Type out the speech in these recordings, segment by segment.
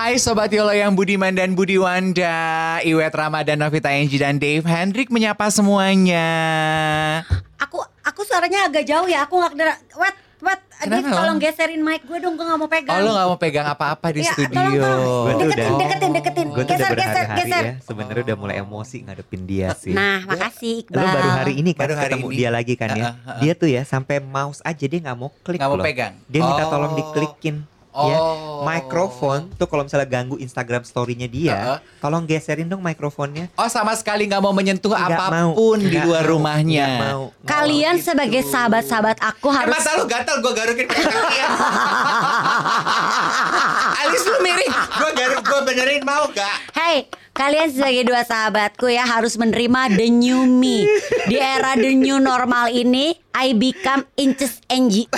Hai Sobat Yolo yang Budiman dan Budiwanda Iwet Ramadan, Novita Enji dan Dave Hendrik menyapa semuanya Aku aku suaranya agak jauh ya. Aku nggak kedengeran. Wet, wet. Kenapa, Dave, tolong geserin mic gue dong. Gue nggak mau Oh pegang. lo gak mau pegang apa-apa di Ya, studio tolong, tolong. Deketin, udah- deketin, deketin. Gue tuh udah Geser, geser, berhari-hari geser. ya Sebenarnya udah mulai emosi ngadepin dia sih Nah, makasih Iqbal. Lu baru hari ini kan Baru hari ketemu ini. dia lagi kan ya ah, ah. Dia tuh ya sampai mouse aja dia nggak mau klik Gak mau loh. pegang Dia minta Oh. tolong diklikin ya Oh. Mikrofon tuh kalau misalnya ganggu Instagram story-nya dia Ah, ah. Tolong geserin dong mikrofonnya Oh sama sekali gak mau menyentuh Nggak apa pun mau, di nggak luar mau, rumahnya nggak mau. Kalian Gitu. sebagai sahabat-sahabat aku Eh, harus mata lu gatal gue garukin ya Alis lu miring Gue garuk gue benerin mau gak Hey, kalian sebagai dua sahabatku ya harus menerima the new me. Di era the new normal ini, I become inches Angie.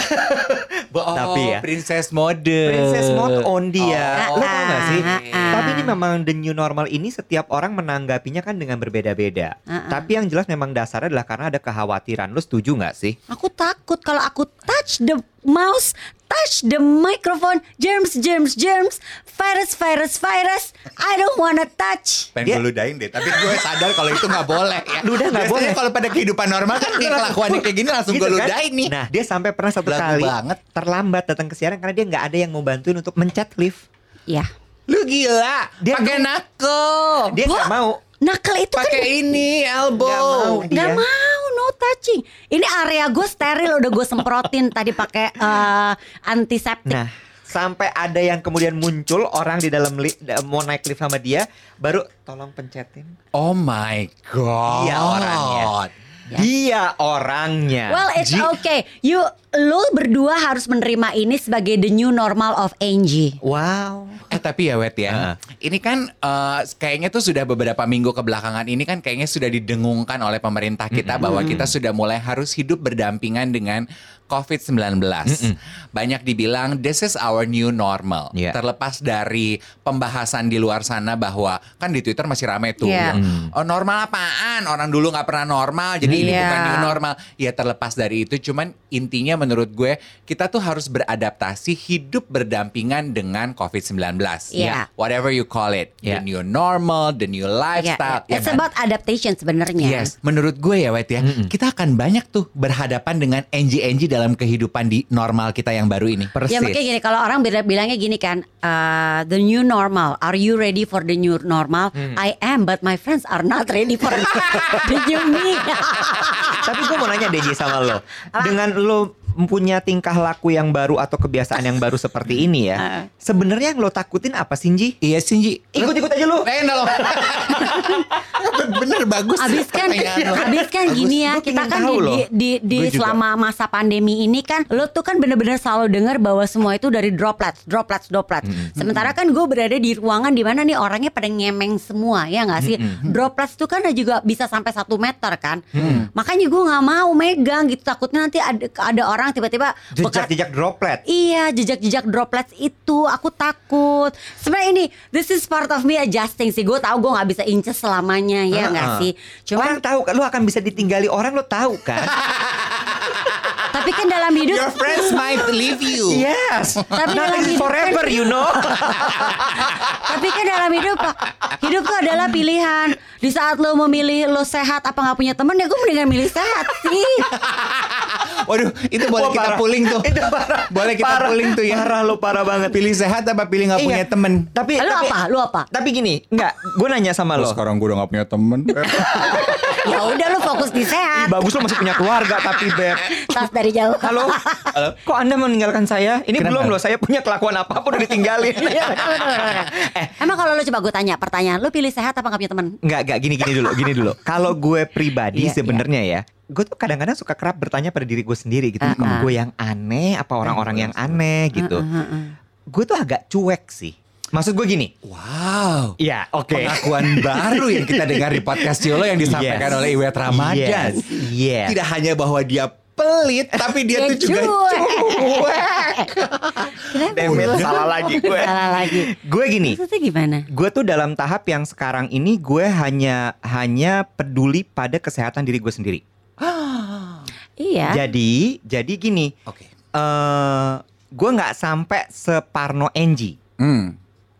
Oh, Tapi ya, Princess mode Princess mode on dia Oh. Lo tau gak sih Ah, ah. Tapi ini memang the new normal ini Setiap orang menanggapinya kan dengan berbeda-beda Ah, ah. Tapi yang jelas memang dasarnya adalah karena ada kekhawatiran Lo setuju gak sih? Aku takut kalau aku touch the mouse, touch the microphone, germs, germs, germs, virus, virus, virus. I don't wanna touch. Pengen Dia- gue ludahin deh Tapi gue sadar kalau itu gak boleh ya Ludah nggak Biasanya boleh. kalau pada kehidupan normal kan kayak kelakuannya kayak gini Langsung gue Gitu kan? ludahin nih Nah dia sampai pernah satu Belagu kali banget. terlambat datang ke siaran karena dia nggak ada yang mau bantuin untuk mencet lift. Ya. Lu gila Dia Pakai mau- knuckle Dia nggak mau. Nakal itu kan Pakai ini elbow Nggak mau. Gak dia. mau, no touching. Ini area gue steril udah gue semprotin tadi pakai eh, antiseptik. Nah sampai ada yang kemudian muncul orang di dalam lift mau naik lift sama dia baru tolong pencetin. Oh my god Dia orangnya. Dia orangnya. Well, it's Ji- okay. You, lu berdua harus menerima ini sebagai the new normal of Angie. Wow. Eh tapi ya Wet ya, Heeh. ini kan eh, kayaknya tuh sudah beberapa minggu kebelakangan ini kan kayaknya sudah didengungkan oleh pemerintah kita bahwa kita sudah mulai harus hidup berdampingan dengan COVID-19. Banyak dibilang this is our new normal. Iya. Terlepas dari pembahasan di luar sana bahwa kan di Twitter masih rame tuh Iya. yang, oh normal apaan? Orang dulu nggak pernah normal, jadi ini Iya. bukan new normal. Ya terlepas dari itu, cuman intinya menurut gue kita tuh harus beradaptasi hidup berdampingan dengan COVID-19. Iya. Whatever you call it, the Iya. new normal, the new Yeah, lifestyle. yeah. It's ya kan? about adaptation sebenarnya. Yes, menurut gue ya Wet ya, kita akan banyak tuh berhadapan dengan NG-NG dalam kehidupan di normal kita yang baru ini. Persis. Ya makanya gini kalau orang bila- bilangnya gini kan uh, the new normal are you ready for the new normal I am but my friends are not ready for the new me Tapi gue mau nanya Deji sama lo. Dengan lo punya tingkah laku yang baru atau kebiasaan yang baru seperti ini ya. Heeh. Sebenarnya yang lo takutin apa sih, Ji? Iya Sinji. Ikut-ikut aja lu. Eh, loh. Bener bagus. Abis kan, lo. abis kan gini ya Gua kita kan di, di, di, selama masa pandemi ini kan lo tuh kan bener-bener selalu dengar bahwa semua itu dari droplets, droplets, droplets. Sementara kan gue berada di ruangan di mana nih orangnya pada ngemeng semua ya nggak sih? Droplets tuh kan juga bisa sampai satu meter kan. Makanya gue nggak mau megang gitu takutnya nanti ada ada orang tiba-tiba bekas- Jejak-jejak droplet. Iya, jejak-jejak droplets itu aku takut. Sebenarnya ini this is part of me adjusting sih. Gue tahu gue nggak bisa inces selamanya ya nggak Heeh. sih. Cuman orang tahu kan lo akan bisa ditinggali orang lo tahu kan? tapi kan dalam hidup Your friends might leave you. yes. Tapi dalam Nothing is hidup forever, kan- you know. tapi kan dalam hidup hidup tuh adalah pilihan. Di saat lo memilih lo sehat apa nggak punya temen ya gue mendingan milih sehat sih. Waduh, itu boleh Wah, kita parah. pulling tuh. Itu parah. Boleh kita Parah. pulling tuh ya. Parah lo parah banget. Pilih sehat apa pilih nggak Iya. punya temen? Tapi tapi, apa? Lu apa? Tapi gini, enggak, gue nanya sama lo. sekarang gue udah gak punya temen. Ya udah lo fokus di Ih, sehat. bagus lo masih punya keluarga tapi beb. Tas dari jauh. Halo, kok anda meninggalkan saya? Ini Kenapa? belum loh, saya punya kelakuan apa pun udah ditinggalin. Iya, eh, Emang kalau lo coba gue tanya pertanyaan, lo pilih sehat apa nggak punya teman? Enggak, enggak gini gini dulu, gini dulu. Kalau gue pribadi Iya, sebenarnya ya, gue tuh kadang-kadang suka kerap bertanya pada diri gue sendiri gitu. Ah, Apa ah. gue yang aneh, apa orang-orang yang aneh gitu. Heeh, heeh. Gue tuh agak cuek sih. Maksud gue gini. Wow. Ya, oke. Pengakuan baru yang kita dengar di podcast Ciolo yang disampaikan Yes. oleh Iwet Ramadan. Yes, yes. Tidak hanya bahwa dia pelit, tapi dia Ya, tuh juga cuek. Demet, salah lagi gue. Salah lagi. Gue gini, Maksudnya gimana? gue tuh dalam tahap yang sekarang ini gue hanya hanya peduli pada kesehatan diri gue sendiri. Iya. Jadi, jadi gini, Oke. eh gue nggak sampai separno Enji. Hmm.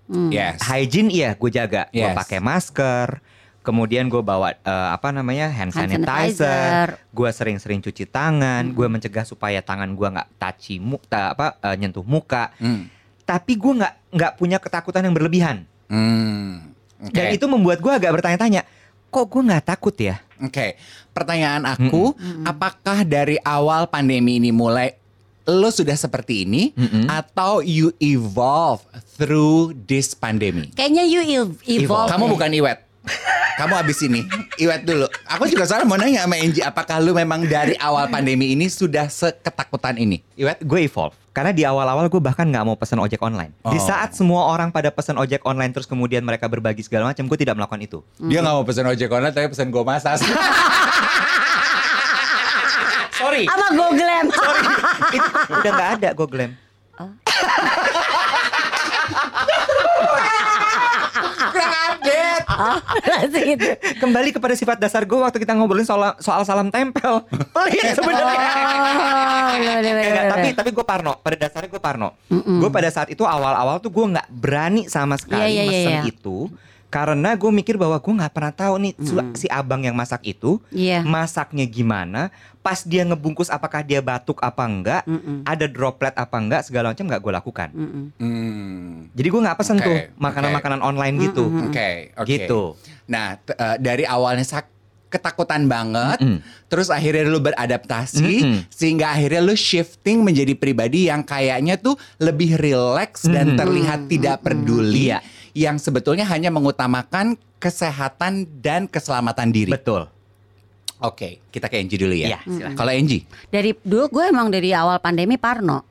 Hmm. Yes. Hygiene iya gue jaga, gue Yes. pakai masker. Kemudian gue bawa eh, apa namanya hand Hand sanitizer. sanitizer. Gue sering-sering cuci tangan. Gue mencegah supaya tangan gue nggak touchy mu, ta- apa eh, nyentuh muka. Hmm. Tapi gue nggak nggak punya ketakutan yang berlebihan. Hmm. Oke. Dan itu membuat gue agak bertanya-tanya, kok gue nggak takut ya? Oke, pertanyaan aku, apakah dari awal pandemi ini mulai lo sudah seperti ini Mm-mm. atau you evolve through this pandemic? Kayaknya you ev- evolve. Kamu bukan Iwet. Kamu abis ini, Iwet dulu. Aku juga soalnya mau nanya sama Enji, apakah lu memang dari awal pandemi ini sudah seketakutan ini? Iwet? Gue evolve. Karena di awal-awal gue bahkan nggak mau pesan ojek online. Di Oh. saat semua orang pada pesan ojek online terus kemudian mereka berbagi segala macam, gue tidak melakukan itu. Dia nggak mau pesan ojek online, tapi pesan gue masas. Sorry, Sama Google itu udah nggak ada gue glam. Kurang update. Oh, langsung gitu. Kembali kepada sifat dasar gue waktu kita ngobrolin soal soal salam tempel. Pelit sebenarnya. Oh, Enggak, bener. tapi tapi gue parno. Pada dasarnya gue parno. Gue pada saat itu awal-awal tuh gue nggak berani sama sekali Iya, iya, iya, mesen iya. itu karena gue mikir bahwa gue nggak pernah tahu nih su- si abang yang masak itu Iya. masaknya gimana. Pas dia ngebungkus apakah dia batuk apa enggak, Mm-mm. ada droplet apa enggak segala macam nggak gue lakukan. Mm-mm. Hmm. Jadi gue nggak pesen Oke, tuh makanan-makanan online gitu. Oke, oke. Gitu. Nah, eh, dari awalnya sak ketakutan banget, Mm-mm. terus akhirnya lu beradaptasi, Mm-mm. sehingga akhirnya lu shifting menjadi pribadi yang kayaknya tuh lebih relax dan Mm-mm. terlihat tidak peduli, Iya. Yang sebetulnya hanya mengutamakan kesehatan dan keselamatan diri. Betul. Oke, kita ke Enji dulu ya. Iya, silakan. Kalau Enji, Dari dulu gue emang dari awal pandemi parno.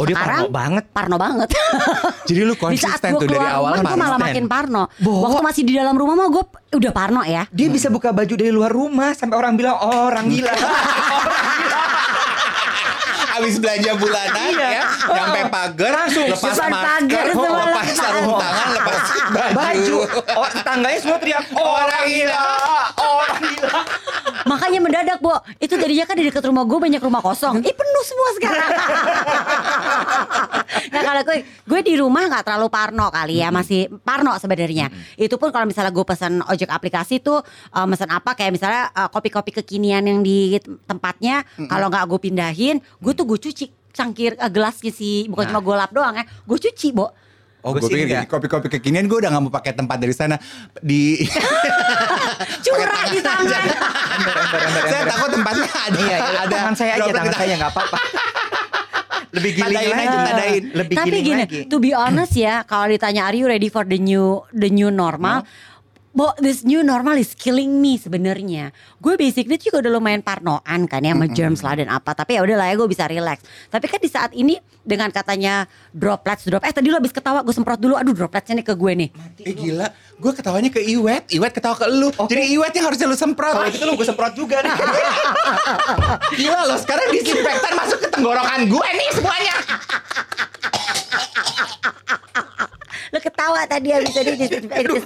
Oh dia Sekarang, parno banget. Parno banget. jadi lu konsisten tuh dari awal rumah gue malah makin parno. Bohong. Waktu masih di dalam rumah mah gue udah parno ya. Dia bisa buka baju dari luar rumah sampai orang bilang oh, orang gila. Habis belanja bulanan Iya. ya, nyampe pagar, Langsung lepas masker, pagar semua lepas sarung tangan, lepas baju. Oh, tetangganya semua teriak orang orang gila. Makanya mendadak, Bo. Itu tadinya kan di dekat rumah gue banyak rumah kosong. Ih penuh semua sekarang. nah kalau gue, gue di rumah nggak terlalu parno kali ya, masih parno sebenarnya. Itu pun kalau misalnya gue pesan ojek aplikasi tuh eh, pesan apa kayak misalnya eh, kopi-kopi kekinian yang di tempatnya, kalau nggak gue pindahin, gue tuh gue cuci cangkir eh, gelasnya sih, bukan cuma gue lap doang ya, gue cuci, Bo. Oh, gue pikir gini, kopi-kopi kekinian gue udah gak mau pakai tempat dari sana di. Curah di tangan. saya takut tempatnya ada. Iya, iya. ada tangan saya aja, tangan saya nggak apa-apa. Lebih giling Tadain lagi. tadain. Lebih Tapi giling gini, lagi. to be honest ya, kalau ditanya are you ready for the new the new normal? Bo, this new normal is killing me sebenarnya. Gue basically juga udah lumayan parnoan kan ya sama germs lah dan apa. Tapi ya udahlah ya gue bisa relax. Tapi kan di saat ini dengan katanya droplets drop. Eh tadi lo habis ketawa gue semprot dulu. Aduh dropletsnya nih ke gue nih. Eh gila, gue ketawanya ke Iwet, Iwet ketawa ke lu. Jadi Iwet yang harusnya lu semprot. Kalau gitu lu gue semprot juga nih. Gila lo, sekarang disinfektan masuk ke tenggorokan gue nih semuanya. Lo ketawa tadi habis tadi di sini. Ah, Gue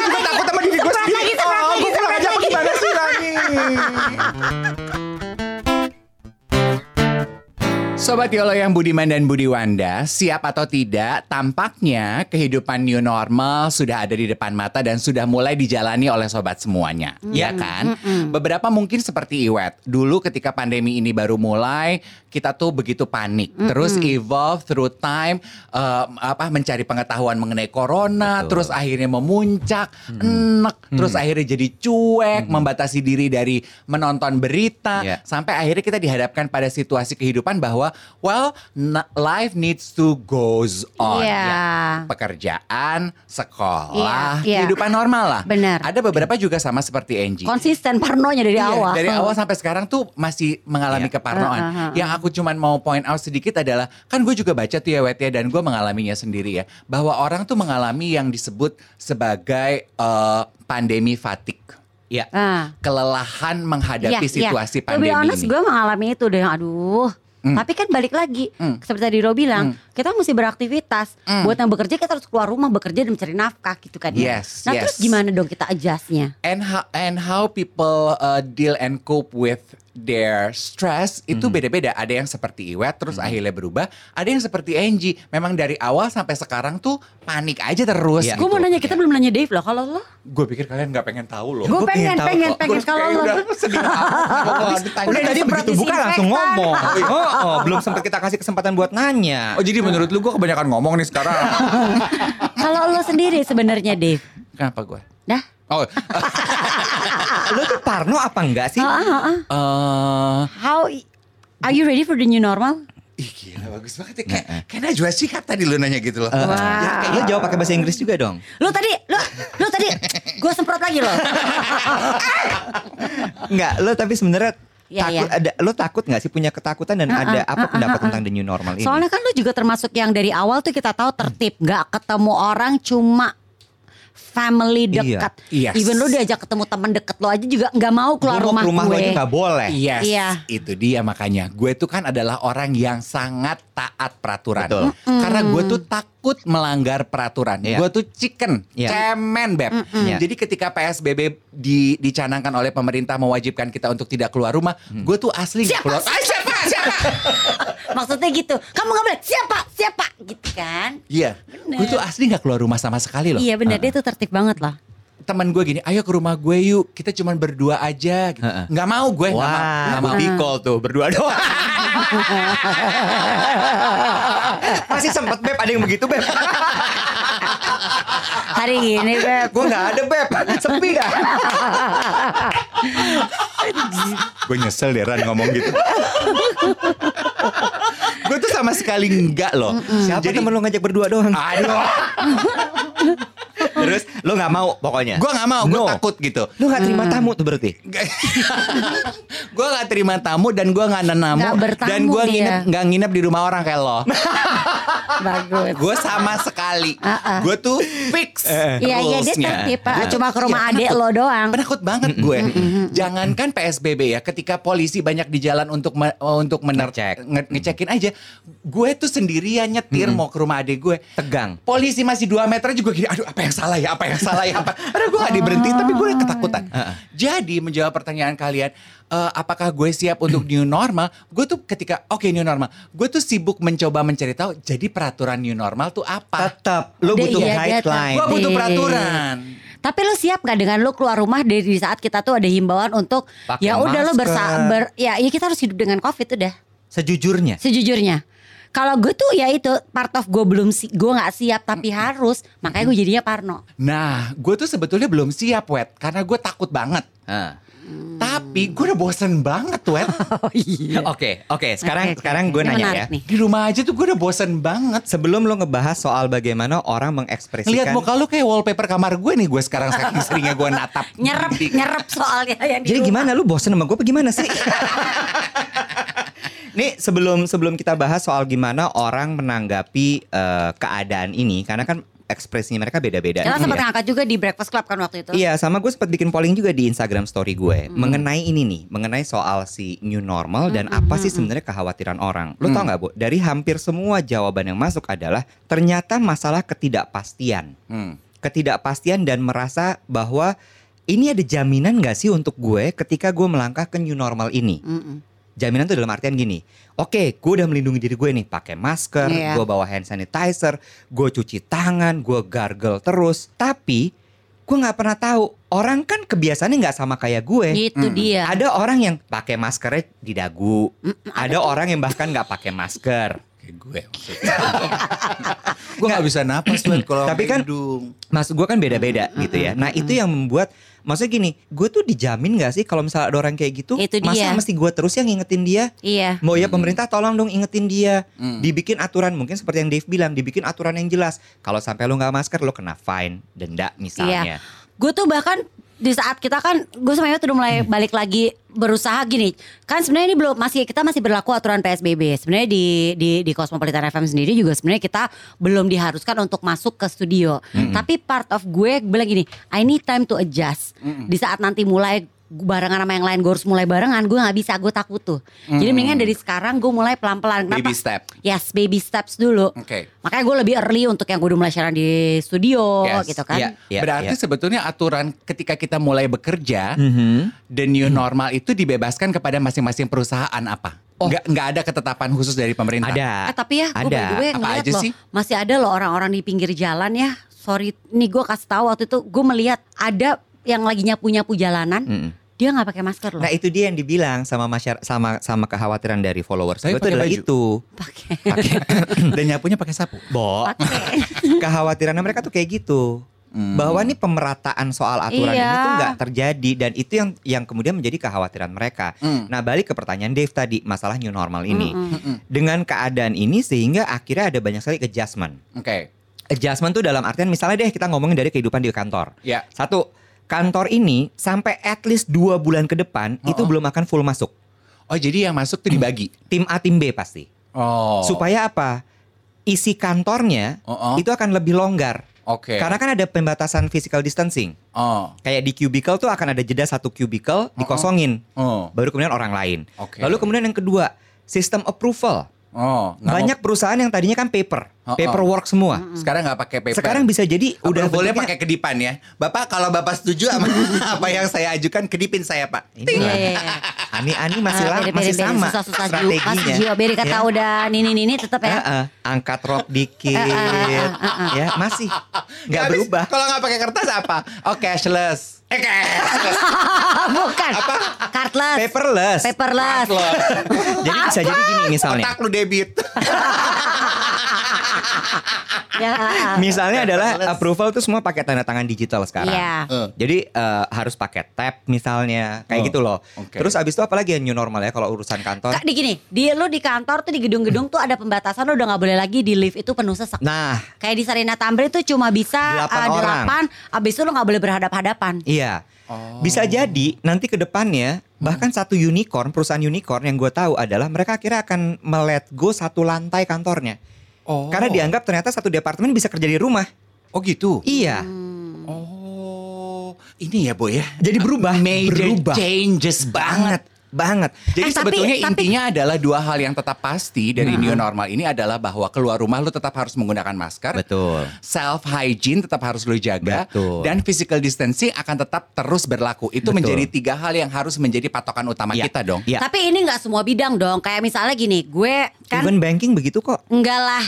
juga takut sama diri gue sendiri. lagi, Oh, lagi, gue pulang aja apa lagi. gimana sih Rani? Sobat Yolo yang Budiman dan Budiwanda, siap atau tidak, tampaknya kehidupan new normal sudah ada di depan mata dan sudah mulai dijalani oleh sobat semuanya, ya kan? Beberapa mungkin seperti Iwet, dulu ketika pandemi ini baru mulai, kita tuh begitu panik, terus evolve through time, eh, apa mencari pengetahuan mengenai corona, Betul. terus akhirnya memuncak, enek, terus akhirnya jadi cuek, membatasi diri dari menonton berita, Iya. sampai akhirnya kita dihadapkan pada situasi kehidupan bahwa well life needs to goes on Iya. ya. pekerjaan sekolah Iya, iya. kehidupan normal lah Benar. ada beberapa juga sama seperti Angie Konsisten parnonya dari Iya, awal. dari awal sampai sekarang tuh masih mengalami Iya. keparnoan. Uh, uh, uh, uh. Yang aku cuman mau point out sedikit adalah kan gue juga baca tuh ya Wet ya dan gue mengalaminya sendiri ya bahwa orang tuh mengalami yang disebut sebagai eh, pandemi fatigue. Iya. Ah. kelelahan menghadapi iya. situasi be pandemi honest, ini. gue mengalami itu deh. Aduh. Tapi kan balik lagi, Hmm. seperti tadi Ro bilang, kita mesti beraktivitas. Hmm. Buat yang bekerja kita harus keluar rumah bekerja dan mencari nafkah gitu kan ya. Yes, nah yes. terus gimana dong kita adjustnya? and how and how people uh, deal and cope with their stress itu Hmm. beda-beda. Ada yang seperti Iwet terus akhirnya berubah, ada yang seperti Angie. Memang dari awal sampai sekarang tuh panik aja terus. Iya. Gue mau nanya kita belum nanya Dave loh. Kalau lo, Gue pikir kalian nggak pengen tahu loh. gue Gua pengen pengen, tahu pengen, kok. pengen. Gua Kalau kayak lo, udah sedih amat. Ditanya. Udah tadi disemprot begitu buka langsung disinfektan. ngomong. Oh, oh, belum sempat kita kasih kesempatan buat nanya. Oh jadi menurut lu gue kebanyakan ngomong nih sekarang. kalau lo sendiri sebenarnya Dave, Kenapa gue? dah? Oh, Lu tuh Parno apa enggak sih? Ah, ah, ah. eh How are you ready for the new normal? ih gila bagus banget ya. Kayak, kayak Najwa Shihab tadi lu nanya gitu loh. Wah. Ya, lu jawab pakai bahasa Inggris juga dong. Lo tadi, lo, lo tadi, gue semprot lagi lo. Enggak, lu tapi sebenarnya Iya, takut iya. ada lu takut nggak sih punya ketakutan dan Ah, ada ah, apa ah, pendapat ah, ah. tentang the new normal ini? Soalnya kan lo juga termasuk yang dari awal tuh kita tahu tertib, nggak ketemu orang cuma family Iya. dekat. Yes. Even lo diajak ketemu teman deket lo aja juga nggak mau keluar Gua mau rumah, rumah gue. lu aja nggak boleh. Yes, Iya. itu dia makanya. Gue tuh kan adalah orang yang sangat taat peraturan. Betul. Karena gue tuh takut melanggar peraturan. Iya. Gue tuh chicken, Iya. cemen beb. Iya. Jadi ketika PSBB di, dicanangkan oleh pemerintah mewajibkan kita untuk tidak keluar rumah, Hmm. gue tuh asli Siapa? keluar. Ah, siapa? Siapa? Maksudnya gitu. Kamu nggak boleh siapa siapa gitu kan? Iya, gue tuh asli nggak keluar rumah sama sekali loh. Iya benar dia tuh tertib banget lah. Teman gue gini, ayo ke rumah gue yuk, kita cuman berdua aja. Gitu. Heeh. Nggak mau gue, nggak mau. Nggak mau. call tuh berdua doang. Masih sempet beb ada yang begitu beb. Hari gini beb. Gue nggak ada beb. Sepi gak? Gue nyesel deh Ran ngomong gitu. Gue sama sekali enggak loh. Siapa temen lu ngajak berdua doang? Aduh, Terus lu nggak mau pokoknya. gue nggak mau, gue No. takut gitu. Lu nggak terima tamu tuh berarti? gue nggak terima tamu dan gue nggak nenamu dan gue nginep nggak nginep di rumah orang kayak lo. Bagus. gue sama sekali, Ah, ah. gue tuh fix Iya iya dia rulesnya. tertib Pak. Gua Cuma ke rumah adek penakut. lo doang. Penakut banget gue. Jangankan PSBB ya, ketika polisi banyak di jalan untuk me- untuk mener Ngecek. nge- ngecekin aja, gue tuh sendirian nyetir mau ke rumah adek gue. Tegang. Polisi masih 2 meter juga gini, aduh apa yang salah ya, apa yang salah ya, apa. Padahal gue gak diberhentiin, tapi gue ketakutan. Jadi menjawab pertanyaan kalian, eh, apakah gue siap untuk new normal? Gue tuh ketika, oke new normal, gue tuh sibuk mencoba mencari tahu, jadi peraturan new normal tuh apa? Tetap lu Dia- butuh iya, guideline. Gue butuh peraturan. Tapi lo siap gak dengan lo keluar rumah dari di saat kita tuh ada himbauan untuk Pakai ya udah lo masker. bersa ber, ya, ya kita harus hidup dengan covid udah Sejujurnya. sejujurnya. Kalau gue tuh ya itu part of gue belum si, gue nggak siap tapi harus makanya gue jadinya Parno. Nah, gue tuh sebetulnya belum siap, Wet. Karena gue takut banget. Ah. Tapi gue udah bosen banget, Wet. Oh iya. Oke, oke. Sekarang oke, sekarang gue nanya ya. nih. Di rumah aja tuh gue udah bosen banget. Sebelum lo ngebahas soal bagaimana orang mengekspresikan Lihat muka lu kayak wallpaper kamar gue nih. Gue sekarang saking seringnya gue natap. Nyerep nyerep soalnya yang di Jadi rumah. gimana lu bosen sama gue apa gimana sih? Nih sebelum sebelum kita bahas soal gimana orang menanggapi eh, keadaan ini karena kan ekspresinya mereka beda-beda. Kita nih sempat ya. ngangkat juga di Breakfast Club kan waktu itu. Iya sama gue sempat bikin polling juga di Instagram story gue mengenai ini nih mengenai soal si new normal dan apa sih sebenarnya kekhawatiran orang. Lo tau nggak bu? Dari hampir semua jawaban yang masuk adalah ternyata masalah ketidakpastian, Hmm. ketidakpastian dan merasa bahwa ini ada jaminan nggak sih untuk gue ketika gue melangkah ke new normal ini? Mm-mm. Jaminan tuh dalam artian gini, oke, gue udah melindungi diri gue nih, pakai masker, Iya. gue bawa hand sanitizer, gue cuci tangan, gue gargle terus. Tapi gue nggak pernah tahu orang kan kebiasaannya nggak sama kayak gue. Itu dia. Ada orang yang pakai maskernya di dagu, ada orang yang bahkan nggak pakai masker. Kayak gue maksudnya. gue gak bisa napas kalau Tapi kan- hidung. Maksud gue kan beda-beda gitu ya. Nah itu yang membuat, maksudnya gini, gue tuh dijamin nggak sih kalau misalnya ada orang kayak gitu, Itu masa dia. mesti gue terus yang ngingetin dia? Iya. Mau ya pemerintah tolong dong ingetin dia. Hmm. Dibikin aturan mungkin seperti yang Dave bilang, dibikin aturan yang jelas. Kalau sampai lu nggak masker lu kena fine, denda misalnya. Gue tuh bahkan di saat kita kan gue sama Yot udah mulai balik lagi berusaha gini. Kan sebenarnya ini belum masih kita masih berlaku aturan PSBB sebenarnya di di di Cosmopolitan FM sendiri juga sebenarnya kita belum diharuskan untuk masuk ke studio. Tapi part of gue bilang gini I need time to adjust. Di saat nanti mulai barengan sama yang lain gue harus mulai barengan gue nggak bisa gue takut tuh jadi mendingan dari sekarang gue mulai pelan-pelan Kenapa? Baby step. yes baby steps dulu Oke. makanya gue lebih early untuk yang gue udah mulai siaran di studio Yes. gitu kan Iya, iya, Berarti iya. sebetulnya aturan ketika kita mulai bekerja, Mhm. the new normal itu dibebaskan kepada masing-masing perusahaan apa? Nggak, nggak ada ketetapan khusus dari pemerintah. Ada. Eh tapi ya gue Ada. the way Apa ngeliat aja loh sih? Masih ada loh orang-orang di pinggir jalan ya Sorry nih gue kasih tahu waktu itu Gue melihat ada yang lagi nyapu-nyapu jalanan Mm-mm. Dia nggak pakai masker loh Nah itu dia yang dibilang sama masyarakat sama sama kekhawatiran dari followers Tapi gue itu pakai adalah baju. itu. Pakai Dan nyapunya pakai sapu. Bo, Pakai kekhawatirannya mereka tuh kayak gitu. Hmm. Bahwa nih pemerataan soal aturan Iya. ini tuh nggak terjadi dan itu yang yang kemudian menjadi kekhawatiran mereka. Hmm. Nah balik ke pertanyaan Dave tadi masalah new normal ini. Mm-mm. Dengan keadaan ini sehingga akhirnya ada banyak sekali adjustment. Oke. Adjustment tuh dalam artian misalnya deh kita ngomongin dari kehidupan di kantor. Ya. Satu, kantor ini sampai at least dua bulan ke depan itu Oh, oh. belum akan full masuk. Oh jadi yang masuk tuh dibagi. Tim A, tim B pasti. Oh. Supaya apa? Isi kantornya Oh, oh. itu akan lebih longgar. Oke. Karena kan ada pembatasan physical distancing. Oh. Kayak di cubicle tuh akan ada jeda satu cubicle dikosongin. Oh. Baru kemudian orang lain. Oke. Lalu kemudian yang kedua, sistem approval. Oh. Banyak perusahaan yang tadinya kan paper, Oh, oh. paperwork semua. sekarang nggak pakai paper. Sekarang bisa jadi udah boleh pakai kedipan ya. Bapak kalau Bapak setuju sama apa yang saya ajukan kedipin saya, Pak. Ini Iya iya iya Ani-ani masih Ah, lama, masih sama Susah-susah juga strateginya. Masih jiwa Beri kata Ya. udah nini-nini tetap ya Heeh, angkat rok dikit, ya masih nggak berubah. Kalau nggak pakai kertas apa? Oh cashless. Eh. Bukan Cardless Paperless. Paperless Jadi bisa jadi gini misalnya. Otak lu debit. ya, Misalnya adalah approval tuh semua pakai tanda tangan digital sekarang. Iya Eh. Jadi eh, harus pakai tab misalnya, kayak Oh, gitu loh. oke. Terus abis itu apalagi yang new normal ya kalau urusan kantor? Kak, di gini, di lu di kantor tuh di gedung-gedung tuh ada pembatasan lu udah nggak boleh lagi di lift itu penuh sesak. Nah, Kayak di Sarina Tamrin tuh cuma bisa Delapan uh, orang. delapan, abis itu lu nggak boleh berhadap-hadapan. iya. Oh. Bisa jadi nanti ke depannya bahkan satu unicorn, perusahaan unicorn yang gue tahu adalah mereka akhirnya akan melet go satu lantai kantornya. Oh. Karena dianggap ternyata satu departemen bisa kerja di rumah. Oh gitu. Iya. Oh. Ini ya, Boy ya. Jadi berubah, Major berubah. changes banget. Banget. Jadi Eh, tapi- sebetulnya tapi- intinya adalah dua hal yang tetap pasti dari new normal ini adalah bahwa keluar rumah lu tetap harus menggunakan masker. Betul. Self hygiene tetap harus lu jaga Betul. dan physical distancing akan tetap terus berlaku. Itu Betul. menjadi tiga hal yang harus menjadi patokan utama Iya. kita dong. Iya. Tapi ini nggak semua bidang dong. Kayak misalnya gini, gue kan Even banking begitu kok. enggak lah.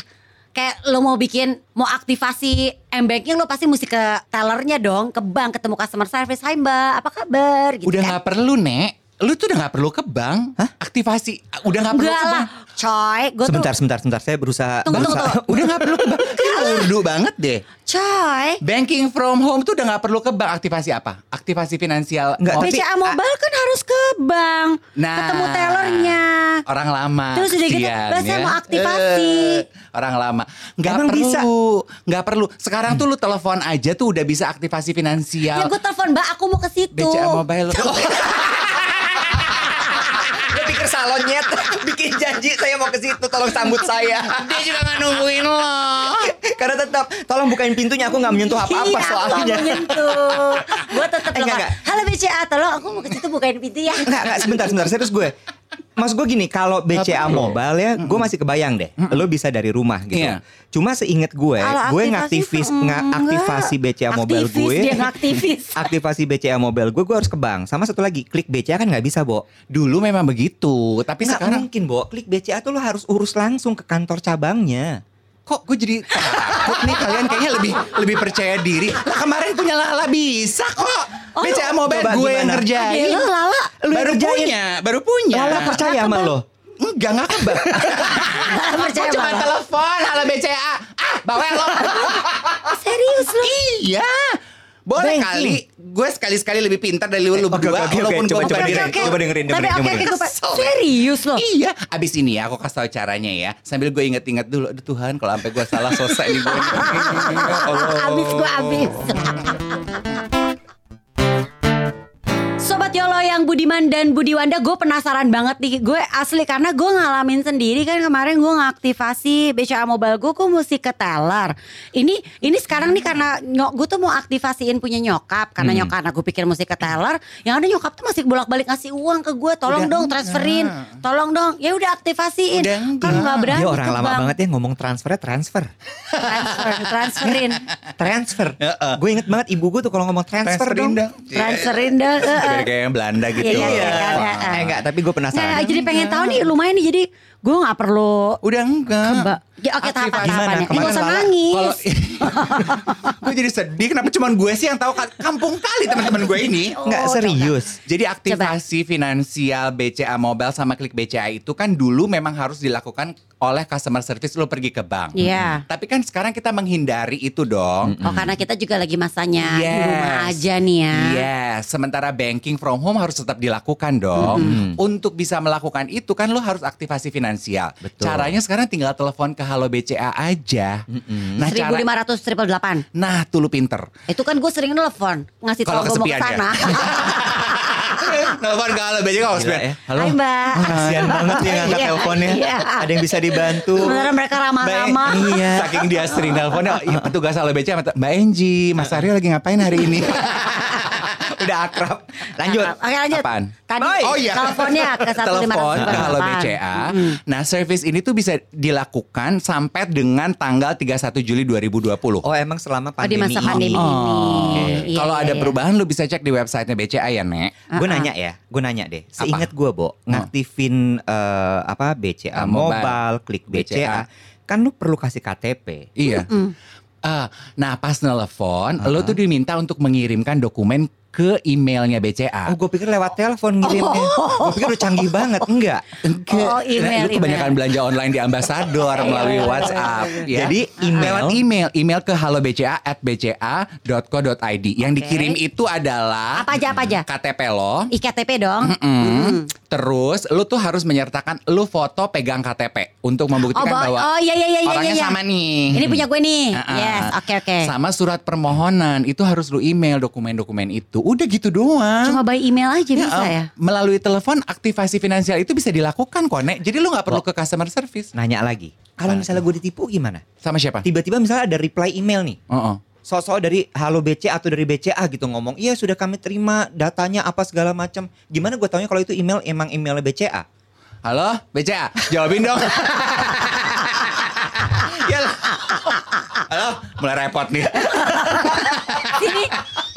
Kayak lo mau bikin mau aktivasi m-banking lo pasti mesti ke tellernya dong, ke bank ketemu customer service. Hai Mbak, apa kabar? Gitu Udah kan. nggak perlu, Nek. Lu tuh udah nggak perlu ke bank. Aktivasi udah nggak perlu Enggak ke bank. coy. Gue tuh, Sebentar, sebentar, sebentar. Saya berusaha. Tunggu, tunggu, berusaha- tunggu. Udah nggak perlu ke bank. Urdu banget deh. coy. Banking from home tuh udah nggak perlu ke bank. Aktivasi apa? Aktivasi finansial. Nggak, tapi- BCA Mobile kan harus ke bank, Nah. ketemu tellernya. Orang lama. Terus udah gitu, kesian "Mbak, saya ya. mau aktivasi." Eh, orang lama. Nggak Emang perlu. bisa? Nggak perlu. Sekarang tuh lu telepon aja tuh udah bisa aktivasi Ya finansial. gue telepon Mbak, aku mau ke situ. BCA Mobile. Salonnya bikin janji saya mau ke situ tolong sambut saya. Dia juga nggak nungguin lo. Karena tetap tolong bukain pintunya aku nggak menyentuh apa-apa iya, soalnya. menyentuh. gue tetap Eh, enggak. Halo BCA, tolong aku mau ke situ bukain pintu ya. Enggak, enggak, sebentar, sebentar. Serius gue. Mas gue gini, kalau BCA Apa? Mobile ya, gue masih kebayang deh. Lo bisa dari rumah gitu. Iya. Cuma seinget gue, gue ngaktivis, aktivasi BCA Mobile Aktivis, gue. dia ngaktivis. aktivasi BCA Mobile gue, gue harus ke bank. Sama satu lagi, klik BCA kan nggak bisa, Bo. Dulu memang begitu, tapi Nggak sekarang mungkin, Bo. Klik BCA tuh lo harus urus langsung ke kantor cabangnya. Kok gue jadi takut nih kalian kayaknya lebih lebih percaya diri. Lah kemarin punya Lala bisa kok. BCA Mobile coba gue yang ngerjain. Gila, Lala. Lu baru ngerjain. punya, baru punya. Lala percaya sama lo. Enggak, enggak ke bank. Percaya cuma telepon, halo BCA. Ah, bawa lo. Serius lu? iya. Boleh Banking. kali. Gue sekali-sekali lebih pintar dari lu, Oke, berdua. oke, oke, walaupun coba, gue coba direct. direktur. Coba dengerin, Tapi dengerin, dengerin. gue serius loh. Iya, abis ini ya aku kasih tahu caranya ya. Sambil gue inget-inget dulu, aduh Tuhan kalau sampai gue salah selesai nih gue. Ya. Abis gue abis. Bang Budiman dan Budi Wanda gue penasaran banget nih. Gue asli karena gue ngalamin sendiri kan kemarin gue ngaktifasi BCA Mobile gue gue mesti ke teller. Ini ini sekarang nih karena nyok gue tuh mau aktivasiin punya nyokap. Karena nyokap karena gue pikir mesti ke teller. Yang ada nyokap tuh masih bolak balik ngasih uang ke gue. Tolong Udah dong enggak. transferin. Tolong dong. Ya udah aktivasiin Udah kan nggak berani Dia orang lama banget ya ngomong transfernya transfer. transfer transferin. Transfer. Gue inget banget ibu gue tuh kalau ngomong transfer Transferin dong. dong. transferin eh. Kayak yang Belanda gitu. Iya, iya, kan, eh. Enggak, tapi gue penasaran. Nah, jadi pengen tahu nih lumayan nih jadi gue nggak perlu Udah enggak. Mbak. Ya, oke Aktivasi. tahapan-tahapannya. Gimana? Nggak usah nangis. Kalau gue jadi sedih kenapa cuma gue sih yang tahu kampung kali teman-teman gue ini. Enggak Oh, serius. Jadi aktivasi finansial BCA Mobile sama Klik BCA itu kan dulu memang harus dilakukan oleh customer service lo pergi ke bank. Iya. Tapi kan sekarang kita menghindari itu dong. Oh karena kita juga lagi masanya di Yes. rumah aja nih ya. Yes, sementara banking from home harus tetap dilakukan dong. Untuk bisa melakukan itu kan lo harus aktivasi finansial. Betul. Caranya sekarang tinggal telepon ke Halo BCA aja. Nah, cara, lima ratus triple delapan. nah tuh lu pinter. Itu kan gue sering nelfon ngasih tahu gue mau ke ya? sana. Telepon ke Halo BCA kalau Gila ya. Halo. Hai Mbak. Kasian banget ya ngangkat Iya, teleponnya. iya. Ada yang bisa dibantu. Sementara mereka ramah-ramah. Iya. Saking dia sering nelponnya, iya, petugas Halo BCA, Mbak Enji, Mas Aryo lagi ngapain hari ini? Udah akrab. Lanjut. Oke lanjut. Apaan? Tadi Oh iya. teleponnya ke Telepon ke Halo BCA. Nah, service ini tuh bisa dilakukan sampai dengan tanggal 31 Juli 2020. Oh emang selama Oh di pandemi masa ini. pandemi ini. Iya, Kalau iya, ada iya. perubahan lu bisa cek di websitenya BCA ya, Nek. Gue nanya ya, gue nanya deh. Seingat gue, Bo, Hmm. ngaktifin eh, apa BCA Ah, mobile. mobile, klik BCA. BCA, kan lu perlu kasih KTP. Iya. Ah, nah, pas nelfon, lu tuh diminta untuk mengirimkan dokumen ke emailnya BCA. Oh, gue pikir lewat telepon ngirimnya. Gue pikir udah canggih banget. Enggak. Oh email, lu kebanyakan email. belanja online di ambasador melalui WhatsApp. ya. Jadi email- lewat email, email ke halobca at bca.co.id. Yang dikirim itu adalah Apa aja apa aja? KTP lo. IKTP dong. Mm. Terus lu tuh harus menyertakan lu foto pegang KTP untuk membuktikan Oh, bahwa oh iya iya iya iya. orangnya iya. sama nih. Ini punya gue nih. Ah, ah. Yes, oke oke. Sama surat permohonan itu harus lu email dokumen-dokumen itu. Udah gitu doang. Cuma by email aja Ya, bisa ya. Melalui telepon aktivasi finansial itu bisa dilakukan kok, Nek. Jadi lu nggak perlu Oh. ke customer service. Nanya lagi. Kalau misalnya gue ditipu gimana? Sama siapa? Tiba-tiba misalnya ada reply email nih. Oh, oh. Sosok dari Halo BCA atau dari BCA gitu ngomong, iya sudah kami terima datanya apa segala macam. Gimana gue taunya kalau itu email emang emailnya BCA? Halo, BCA, jawabin dong. ya, halo, mulai repot nih. Sini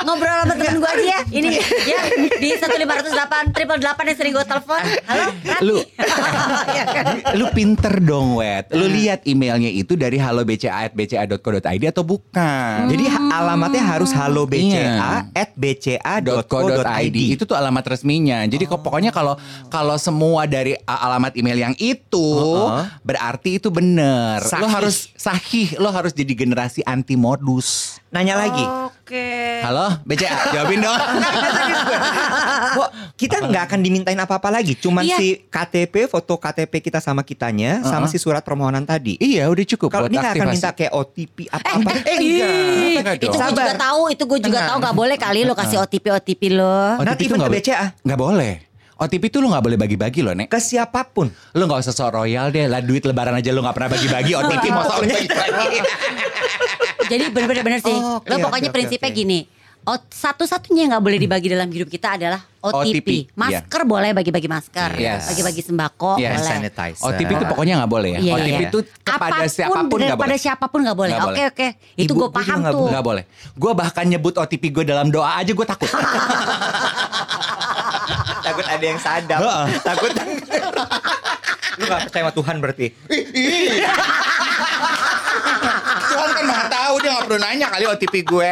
ngobrol sama temen gue aja ya. Ini ya di 1508 triple delapan yang sering gue telepon. Halo, Rati. Lu, Ya kan? lu pinter dong, Wet. Lu lihat emailnya itu dari halobca@bca.co.id atau bukan? Jadi ha- alamatnya harus halo BCA Iya. at .co.id bca.co.id. itu tuh alamat resminya. Jadi kok pokoknya kalau kalau semua dari alamat email yang itu Uh-uh. berarti itu bener. Lo Sahih. harus sahih, lo harus jadi generasi anti modus. Nanya lagi, Oke. Halo, BCA, jawabin dong. Bo, kita nggak akan dimintain apa-apa lagi, cuman Iya. si KTP, foto KTP kita sama kitanya, sama si surat permohonan tadi. iya, udah cukup Kalau ini akan minta kayak OTP apa-apa. Eh, enggak. Ih, Enggak itu gue juga tahu, itu gue juga tahu nggak boleh kali lo kasih OTP OTP lo. OTP itu even nggak ke BCA. Nggak boleh. OTP itu lu nggak boleh bagi-bagi loh, Nek. Ke siapa pun. Lu nggak usah sok royal deh. Lah duit lebaran aja lu nggak pernah bagi-bagi. OTP mau sok lu. Jadi bener-bener bener sih. Oh, oke, lo pokoknya oke, prinsipnya oke. gini. Satu-satunya yang nggak boleh dibagi dalam hidup kita adalah OTP. OTP, Masker boleh bagi-bagi masker, Yes. bagi-bagi sembako Yes. boleh. Sanitizer. OTP itu pokoknya nggak boleh ya. Iya, OTP iya. itu kepada Apa pun, siapa pun nggak kepada boleh. siapa pun nggak boleh. Nggak Oke boleh. oke, itu gue gue paham nggak tuh. Nggak boleh. Gue bahkan nyebut OTP gue dalam doa aja gue takut. Takut ada yang sadap. Takut. Lu gak percaya sama Tuhan berarti? Tuhan kan maha tahu dia nggak perlu nanya kali OTP gue.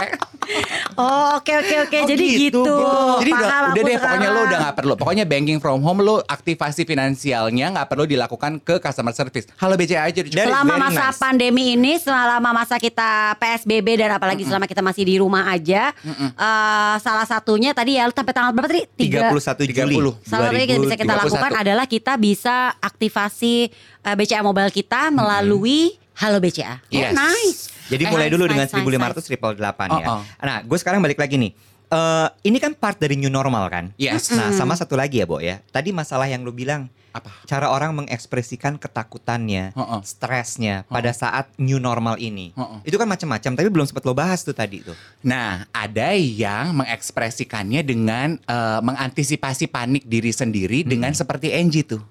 Oh oke oke oke, Oh, jadi gitu, gitu. gitu. Jadi udah, Paham udah deh pokoknya lo sekarang. udah nggak perlu. Pokoknya banking from home lo aktivasi finansialnya nggak perlu dilakukan ke customer service. Halo BCA aja. That Selama masa nice. pandemi ini, selama masa kita PSBB dan apalagi selama kita masih di rumah aja, eh, salah satunya tadi ya sampai tanggal berapa tadi? Tiga- 31 Juli 30. Salah satunya kita bisa kita 2021. lakukan adalah kita bisa aktivasi eh, BCA mobile kita melalui Halo BCA. Oh, Yes. nice. Jadi Eh, mulai dulu nice, dengan nice, 1500 triple 8 ya. Oh, oh. Nah, gue sekarang balik lagi nih. eh, ini kan part dari new normal kan. Yes. Nah, sama satu lagi ya, Bo ya. Tadi masalah yang lu bilang Apa? cara orang mengekspresikan ketakutannya, Heeh. stresnya pada saat new normal ini. Heeh. Itu kan macam-macam, tapi belum sempat lo bahas tuh tadi tuh. Nah, ada yang mengekspresikannya dengan eh, mengantisipasi panik diri sendiri dengan seperti Angie tuh.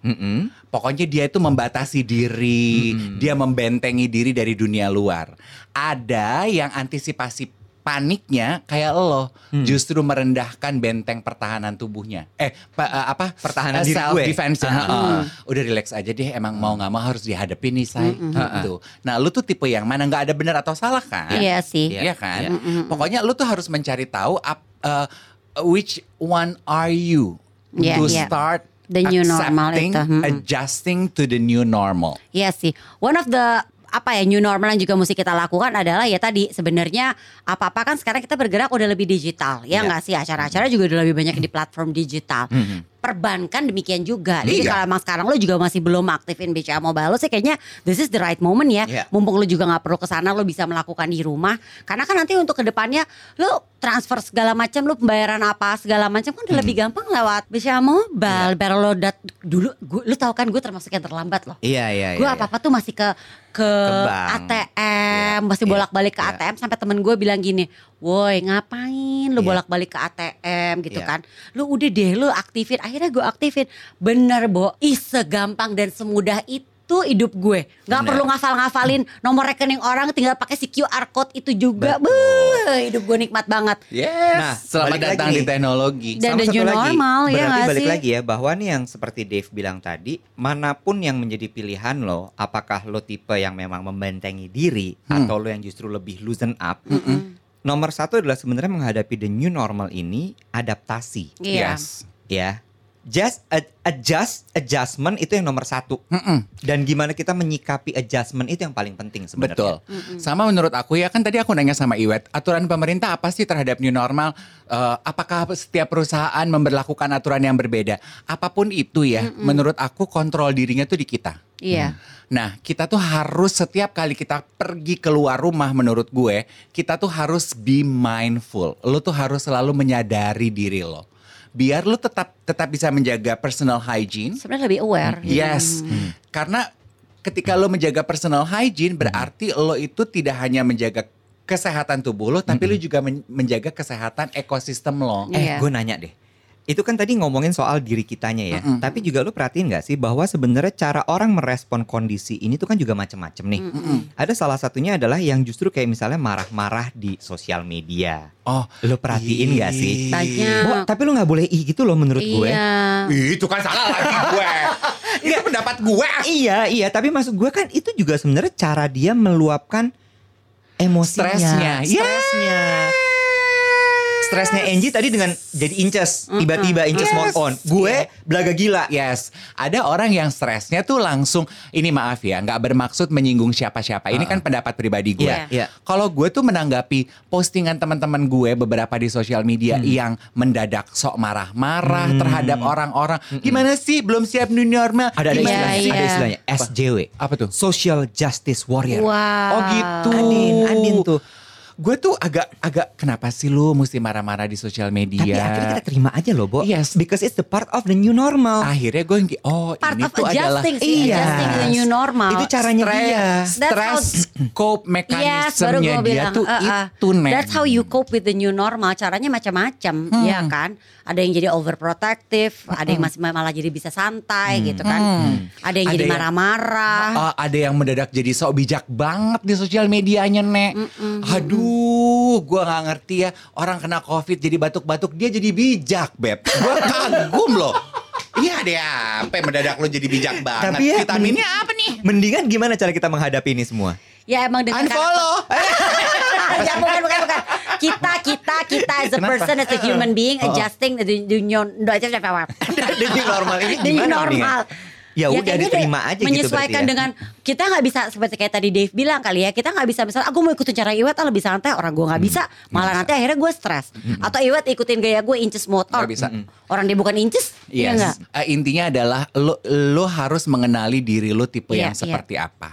Mm-mm. Pokoknya dia itu membatasi diri, dia membentengi diri dari dunia luar. Ada yang antisipasi paniknya kayak lo, Hmm. justru merendahkan benteng pertahanan tubuhnya. Eh, pa- eh, apa? Pertahanan diri self defense. Ah, ah. Udah relax aja deh, emang mau nggak mau harus dihadapin nih, say. Ah, Gitu. Nah, lu tuh tipe yang mana nggak ada benar atau salah kan? Iya sih. Iya kan? Iya. Pokoknya lu tuh harus mencari tahu uh, which one are you Iya, to iya. start The new normal itu, mm-mm. adjusting to the new normal. Iya sih. One of the apa ya new normal yang juga mesti kita lakukan adalah ya tadi sebenarnya apa-apa kan sekarang kita bergerak udah lebih digital ya Iya. nggak sih acara-acara juga udah lebih banyak di platform digital. Perbankan demikian juga. Jadi Iya. kalau emang sekarang lo juga masih belum aktifin BCA Mobile lo sih kayaknya this is the right moment ya. Iya. Mumpung lo juga nggak perlu ke sana lo bisa melakukan di rumah. Karena kan nanti untuk ke depannya lo transfer segala macam lo pembayaran apa segala macam kan udah lebih gampang lewat BCA Mobile. Biar lo dat dulu gua, lo tau kan gue termasuk yang terlambat loh. Iya, iya, Gue iya. apa apa tuh masih ke ke, bank. ATM, Iya, masih iya, bolak-balik ke iya. ATM sampai temen gue bilang gini, woi ngapain lu Iya. bolak-balik ke ATM gitu Iya. kan? Lu udah deh lu aktifin, akhirnya gue aktifin. Bener bo, ih segampang dan semudah itu hidup gue. Gak Bener. perlu ngafal-ngafalin nomor rekening orang, tinggal pakai si QR code itu juga. Beuh, hidup gue nikmat banget. Yes. Nah, selamat balik datang lagi di teknologi. Dan Sama the satu new lagi, normal, ya berarti balik sih? lagi ya bahwa nih yang seperti Dave bilang tadi, mana pun yang menjadi pilihan lo, apakah lo tipe yang memang membentengi diri Hmm. atau lo yang justru lebih loosen up. Nomor satu adalah sebenarnya menghadapi the new normal ini adaptasi, Iya. Yes. ya. Just ad- adjust, adjustment itu yang nomor satu. Mm-mm. Dan gimana kita menyikapi adjustment itu yang paling penting sebenarnya. Betul. Sama menurut aku ya kan tadi aku nanya sama Iwet, aturan pemerintah apa sih terhadap new normal? Eh, apakah setiap perusahaan memberlakukan aturan yang berbeda? Apa pun itu ya, menurut aku kontrol dirinya tuh di kita. Iya. Nah, kita tuh harus setiap kali kita pergi keluar rumah menurut gue, kita tuh harus be mindful. Lo tuh harus selalu menyadari diri lo. Biar lo tetap tetap bisa menjaga personal hygiene. Sebenarnya lebih aware. Yes. Karena ketika lo menjaga personal hygiene berarti lo itu tidak hanya menjaga kesehatan tubuh lo, tapi lo juga men- menjaga kesehatan ekosistem lo. Eh, Iya. gue nanya deh. Itu kan tadi ngomongin soal diri kitanya ya. Tapi juga lu perhatiin gak sih bahwa sebenarnya cara orang merespon kondisi ini tuh kan juga macam-macam nih. Ada salah satunya adalah yang justru kayak misalnya marah-marah di sosial media. Oh, Lu perhatiin gak sih? Banyak. Bo, tapi lu nggak boleh i gitu loh menurut gue. Iya. itu kan salah lagi gue. itu pendapat gue. Iya, iya, tapi maksud gue kan itu juga sebenarnya cara dia meluapkan emosinya, Stresnya. stresnya. Stresnya Angie tadi dengan jadi inces, tiba-tiba inces mode on. Gue belaga gila. Yes, ada orang yang stresnya tuh langsung ini maaf ya, nggak bermaksud menyinggung siapa-siapa. Ini kan pendapat pribadi gue. Iya, iya. Kalau gue tuh menanggapi postingan teman-teman gue beberapa di sosial media yang mendadak sok marah-marah terhadap orang-orang. Gimana sih belum siap new normal? Ada ada istilahnya, iya. ada istilahnya SJW. Apa tuh? Social Justice Warrior. Wow. Oh gitu. Adin, Adin tuh. Gue tuh agak agak kenapa sih lu mesti marah-marah di sosial media? Tapi akhirnya kita terima aja loh, Bo. Yes. Because it's the part of the new normal. Akhirnya gue yang- oh Part ini of tuh adalah adjusting sih, Iya. adjusting the new normal. Itu caranya Stres- dia. Stress cope Yes, mekanismenya gue dia bilang. tuh uh, uh. itu nih. That's how you cope with the new normal. Caranya macam-macam, ya kan? Ada yang jadi overprotective, ada yang masih malah jadi bisa santai gitu kan. Ada yang Ada jadi marah-marah. Uh, ada yang mendadak jadi sok bijak banget di sosial medianya nek. Aduh, gua nggak ngerti ya orang kena covid jadi batuk-batuk dia jadi bijak beb. Gua kagum loh. Iya deh apa yang mendadak lo jadi bijak banget. Tapi ya, Vitaminnya apa nih? Mendingan gimana cara kita menghadapi ini semua? Ya emang dengan Unfollow. ya, bukan, bukan, bukan. Kita, kita, kita as a Kenapa? person, as a human being, adjusting the, the new, the, the new normal ini the new gimana normal. mendingan? Ya udah kayaknya diterima aja gitu menyesuaikan berarti ya. dengan kita nggak bisa seperti kayak tadi Dave bilang kali ya kita nggak bisa misalnya aku mau ikutin cara Iwet ah lebih santai orang gue Hmm. nggak bisa malah nanti akhirnya gue stres atau Iwet ikutin gaya gue inches motor Nggak bisa. orang dia bukan inches ya Yes. nggak Eh, intinya adalah lo lo harus mengenali diri lo tipe Iya, yang iya. seperti apa.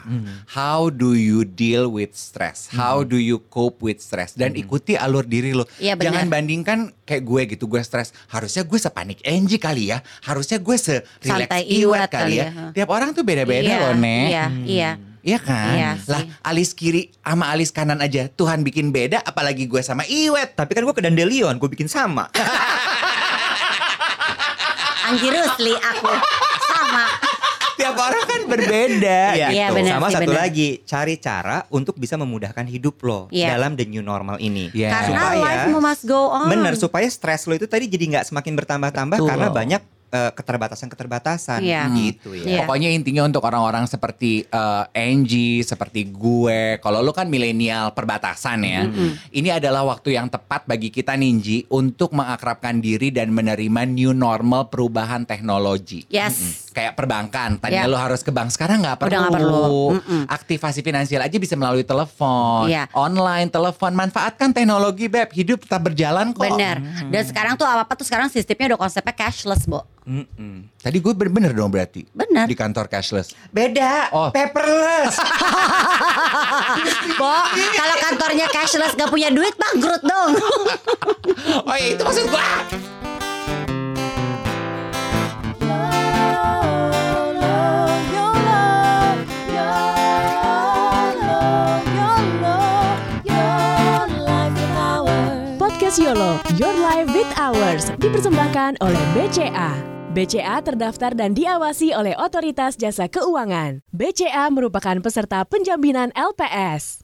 How do you deal with stress? How do you cope with stress? Dan ikuti alur diri lo. Iya, benar. Jangan bandingkan kayak gue gitu gue stres. Harusnya gue sepanik Angie kali ya. Harusnya gue se relax Iwet kali ya. ya. Tiap orang tuh beda-beda Iya, loh, Nek. iya iya Iya kan? Iya lah alis kiri sama alis kanan aja Tuhan bikin beda apalagi gue sama Iwet. Tapi kan gue ke Dandelion, gue bikin sama. Anggi Rusli aku sama Tiap orang kan berbeda Iya, Iya, gitu. benar Sama sih, satu benar. lagi, cari cara untuk bisa memudahkan hidup lo Iya. dalam the new normal ini. Iya. karena Supaya- life must go on Bener, supaya stres lo itu tadi jadi nggak semakin bertambah-tambah karena banyak eh, keterbatasan-keterbatasan Iya. gitu ya. Iya. Pokoknya intinya untuk orang-orang seperti eh, Angie, seperti gue, kalau lu kan milenial perbatasan ya, ini adalah waktu yang tepat bagi kita Ninji untuk mengakrabkan diri dan menerima new normal perubahan teknologi. yes Kayak perbankan, tadinya Ya. lu harus ke bank, sekarang nggak perlu. Udah nggak perlu. Mm-mm. Aktivasi finansial aja bisa melalui telepon, Iya. online, telepon. Manfaatkan teknologi, beb. Hidup tetap berjalan kok. bener dan sekarang tuh apa apa tuh sekarang sistemnya udah konsepnya cashless bo Mm-mm. Tadi gue bener dong berarti. Bener. Di kantor cashless. Beda, Oh. paperless. Bo, kalau kantornya cashless gak punya duit bangkrut dong. Oh iya, itu maksud gue. Podcast YOLO, Your Life with Ours, dipersembahkan oleh BCA. BCA terdaftar dan diawasi oleh Otoritas Jasa Keuangan. BCA merupakan peserta penjaminan LPS.